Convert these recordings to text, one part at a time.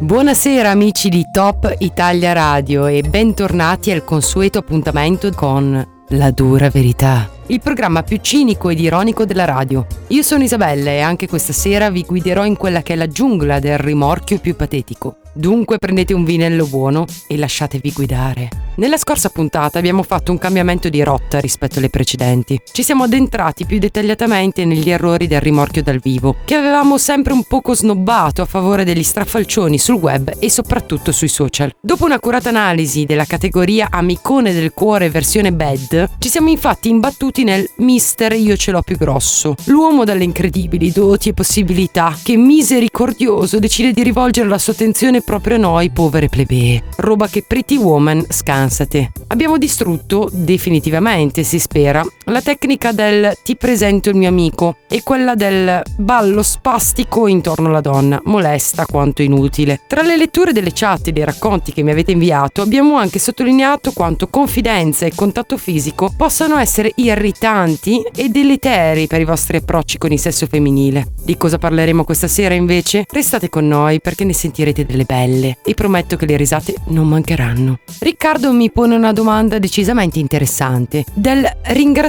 Buonasera amici di Top Italia Radio e bentornati al consueto appuntamento con La dura verità, il programma più cinico ed ironico della radio. Io sono Isabella e anche questa sera vi guiderò in quella che è la giungla del rimorchio più patetico. Dunque prendete un vinello buono e lasciatevi guidare. Nella scorsa puntata abbiamo fatto un cambiamento di rotta rispetto alle precedenti. Ci siamo addentrati più dettagliatamente negli errori del rimorchio dal vivo, che avevamo sempre un poco snobbato a favore degli straffalcioni sul web e soprattutto sui social. Dopo un'accurata analisi della categoria amicone del cuore versione bad, ci siamo infatti imbattuti nel mister io ce l'ho più grosso, l'uomo dalle incredibili doti e possibilità che misericordioso decide di rivolgere la sua attenzione proprio a noi povere plebee. Roba che Pretty Woman scansate. Abbiamo distrutto definitivamente, si spera, la tecnica del ti presento il mio amico e quella del ballo spastico intorno alla donna, molesta quanto inutile. Tra le letture delle chat e dei racconti che mi avete inviato abbiamo anche sottolineato quanto confidenza e contatto fisico possano essere irritanti e deleteri per i vostri approcci con il sesso femminile. Di cosa parleremo questa sera invece? Restate con noi perché ne sentirete delle belle e prometto che le risate non mancheranno. Riccardo mi pone una domanda decisamente interessante. Del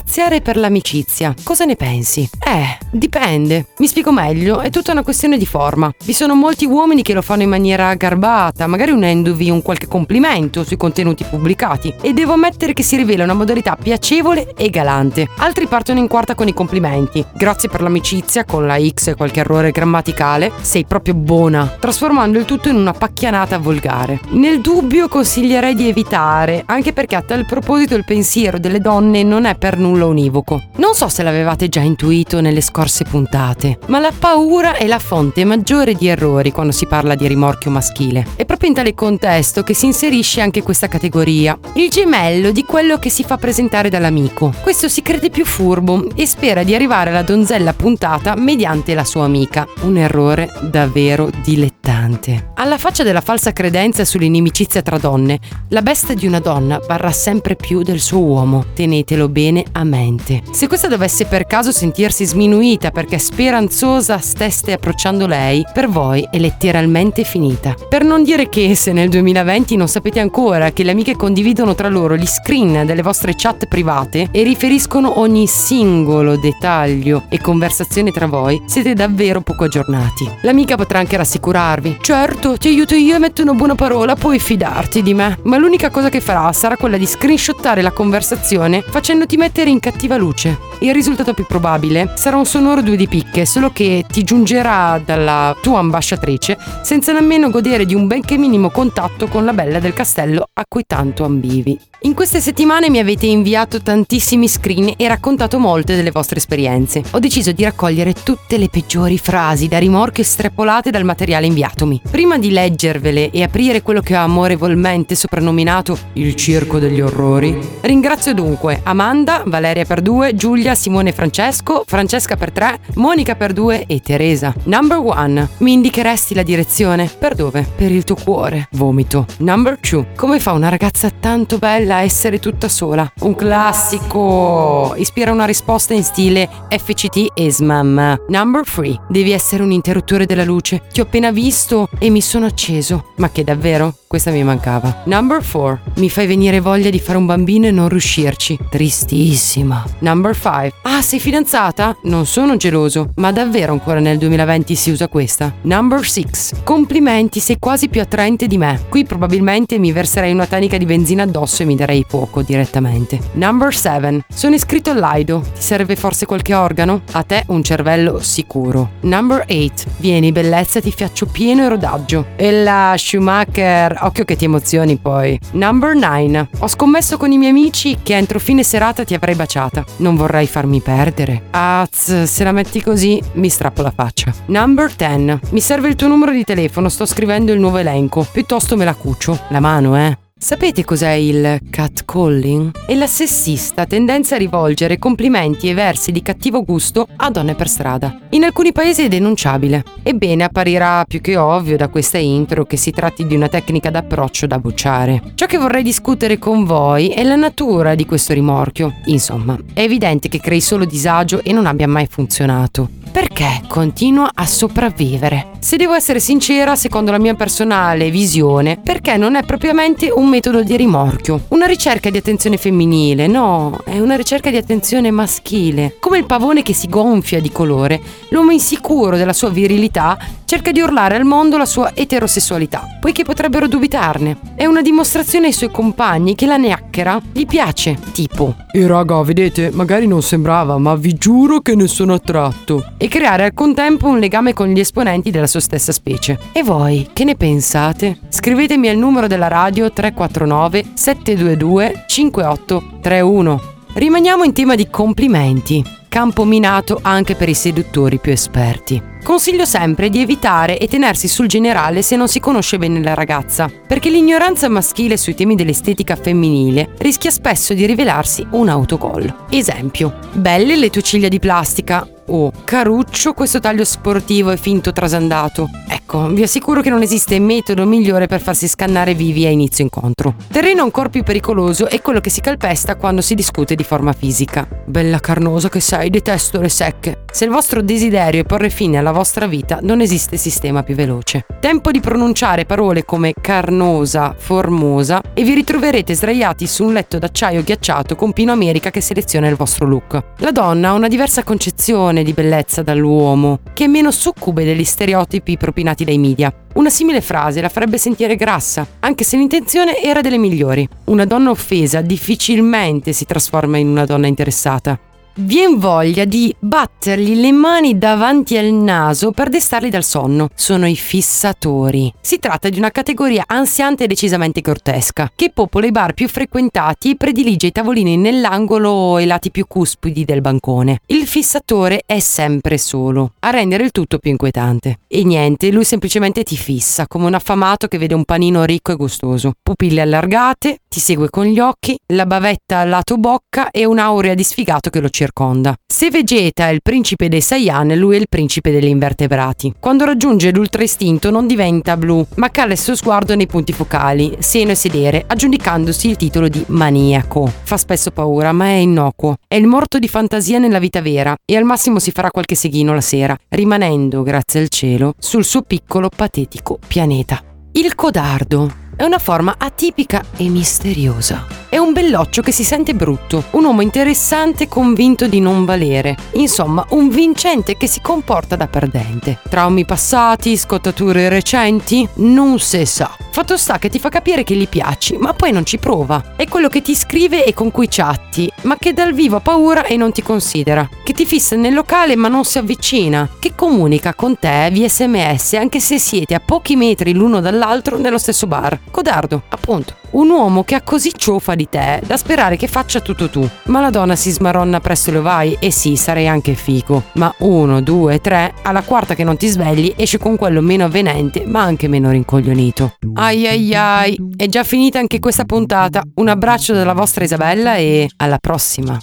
ringraziare per l'amicizia. Cosa ne pensi? Eh, dipende. Mi spiego meglio, è tutta una questione di forma. Vi sono molti uomini che lo fanno in maniera garbata, magari unendovi un qualche complimento sui contenuti pubblicati e devo ammettere che si rivela una modalità piacevole e galante. Altri partono in quarta con i complimenti. Grazie per l'amicizia con la X e qualche errore grammaticale, sei proprio buona, trasformando il tutto in una pacchianata volgare. Nel dubbio consiglierei di evitare, anche perché a tal proposito il pensiero delle donne non è per nulla univoco. Non so se l'avevate già intuito nelle scorse puntate, ma la paura è la fonte maggiore di errori quando si parla di rimorchio maschile. È proprio in tale contesto che si inserisce anche questa categoria, il gemello di quello che si fa presentare dall'amico. Questo si crede più furbo e spera di arrivare alla donzella puntata mediante la sua amica. Un errore davvero dilettante. Alla faccia della falsa credenza sull'inimicizia tra donne, la bestia di una donna varrà sempre più del suo uomo. Tenetelo bene a mente. Se questa dovesse per caso sentirsi sminuita perché speranzosa steste approcciando lei, per voi è letteralmente finita. Per non dire che se nel 2020 non sapete ancora che le amiche condividono tra loro gli screen delle vostre chat private e riferiscono ogni singolo dettaglio e conversazione tra voi, siete davvero poco aggiornati. L'amica potrà anche rassicurarvi. Certo, ti aiuto io e metto una buona parola, puoi fidarti di me. Ma l'unica cosa che farà sarà quella di screenshottare la conversazione facendoti mettere in cattiva luce. Il risultato più probabile sarà un sonoro due di picche, solo che ti giungerà dalla tua ambasciatrice senza nemmeno godere di un benché minimo contatto con la bella del castello a cui tanto ambivi. In queste settimane mi avete inviato tantissimi screen e raccontato molte delle vostre esperienze. Ho deciso di raccogliere tutte le peggiori frasi da rimorchio estrapolate dal materiale inviatomi. Prima di leggervele e aprire quello che ho amorevolmente soprannominato il circo degli orrori, ringrazio dunque Amanda, Valeria per due, Giulia, Simone Francesco, Francesca per tre, Monica per due e Teresa. Number one, mi indicheresti la direzione? Per dove? Per il tuo cuore. Vomito. Number two, come fa una ragazza tanto bella a essere tutta sola? Un classico. Ispira una risposta in stile FCT Esmam. Number three, devi essere un interruttore della luce. Ti ho appena visto e mi sono acceso. Ma che davvero? Questa mi mancava. Number 4. Mi fai venire voglia di fare un bambino e non riuscirci. Tristissima. Number 5. Ah, sei fidanzata? Non sono geloso, ma davvero ancora nel 2020 si usa questa. Number 6. Complimenti, sei quasi più attraente di me. Qui probabilmente mi verserei una tanica di benzina addosso e mi darei poco direttamente. Number 7. Sono iscritto all'Aido. Ti serve forse qualche organo? A te un cervello sicuro. Number 8. Vieni, bellezza, ti faccio pieno e rodaggio. E la Schumacher occhio che ti emozioni poi. Number 9. Ho scommesso con i miei amici che entro fine serata ti avrei baciata. Non vorrei farmi perdere. Az, se la metti così mi strappo la faccia. Number 10. Mi serve il tuo numero di telefono, sto scrivendo il nuovo elenco. Piuttosto me la cucio. La mano, eh. Sapete cos'è il catcalling? È la sessista tendenza a rivolgere complimenti e versi di cattivo gusto a donne per strada. In alcuni paesi è denunciabile. Ebbene, apparirà più che ovvio da questa intro che si tratti di una tecnica d'approccio da bocciare. Ciò che vorrei discutere con voi è la natura di questo rimorchio. Insomma, è evidente che crei solo disagio e non abbia mai funzionato. Perché continua a sopravvivere? Se devo essere sincera, secondo la mia personale visione, perché non è propriamente un metodo di rimorchio, una ricerca di attenzione femminile, no, è una ricerca di attenzione maschile. Come il pavone che si gonfia di colore, l'uomo insicuro della sua virilità cerca di urlare al mondo la sua eterosessualità, poiché potrebbero dubitarne. È una dimostrazione ai suoi compagni che la neacchera gli piace, tipo E raga, vedete, magari non sembrava, ma vi giuro che ne sono attratto. E creare al contempo un legame con gli esponenti della sua stessa specie. E voi, che ne pensate? Scrivetemi al numero della radio 349 722 5831. Rimaniamo in tema di complimenti, campo minato anche per i seduttori più esperti. Consiglio sempre di evitare e tenersi sul generale se non si conosce bene la ragazza, perché l'ignoranza maschile sui temi dell'estetica femminile rischia spesso di rivelarsi un autogol. Esempio, belle le tue ciglia di plastica, o caruccio questo taglio sportivo e finto trasandato. Ecco, vi assicuro che non esiste metodo migliore per farsi scannare vivi a inizio incontro. Terreno ancora più pericoloso è quello che si calpesta quando si discute di forma fisica. Bella carnosa che sei, detesto le secche. Se il vostro desiderio è porre fine alla vostra vita, non esiste sistema più veloce. Tempo di pronunciare parole come carnosa, formosa e vi ritroverete sdraiati su un letto d'acciaio ghiacciato con Pino America che seleziona il vostro look. La donna ha una diversa concezione di bellezza dall'uomo, che è meno succube degli stereotipi propinati dai media. Una simile frase la farebbe sentire grassa, anche se l'intenzione era delle migliori. Una donna offesa difficilmente si trasforma in una donna interessata vien voglia di battergli le mani davanti al naso per destarli dal sonno. Sono i fissatori. Si tratta di una categoria ansiante e decisamente grottesca, che popola i bar più frequentati e predilige i tavolini nell'angolo o i lati più cuspidi del bancone. Il fissatore è sempre solo, a rendere il tutto più inquietante. E niente, lui semplicemente ti fissa, come un affamato che vede un panino ricco e gustoso. Pupille allargate, ti segue con gli occhi, la bavetta al lato bocca e un'aurea di sfigato che lo circonda circonda. Se Vegeta è il principe dei Saiyan, lui è il principe degli invertebrati. Quando raggiunge l'ultra istinto non diventa blu, ma cala il suo sguardo nei punti focali, seno e sedere, aggiudicandosi il titolo di maniaco. Fa spesso paura, ma è innocuo. È il morto di fantasia nella vita vera e al massimo si farà qualche seghino la sera, rimanendo, grazie al cielo, sul suo piccolo patetico pianeta. Il codardo è una forma atipica e misteriosa. È un belloccio che si sente brutto, un uomo interessante convinto di non valere. Insomma, un vincente che si comporta da perdente. Traumi passati, scottature recenti, non si sa. Fatto sta che ti fa capire che gli piaci, ma poi non ci prova. È quello che ti scrive e con cui chatti, ma che dal vivo ha paura e non ti considera. Che ti fissa nel locale ma non si avvicina. Che comunica con te via sms anche se siete a pochi metri l'uno dall'altro nello stesso bar. Codardo, appunto. Un uomo che ha così ciofa di te da sperare che faccia tutto tu. Ma la donna si smaronna presto lo vai e sì, sarei anche fico. Ma uno, due, tre, alla quarta che non ti svegli esce con quello meno avvenente ma anche meno rincoglionito. Ai ai ai, è già finita anche questa puntata. Un abbraccio dalla vostra Isabella e alla prossima.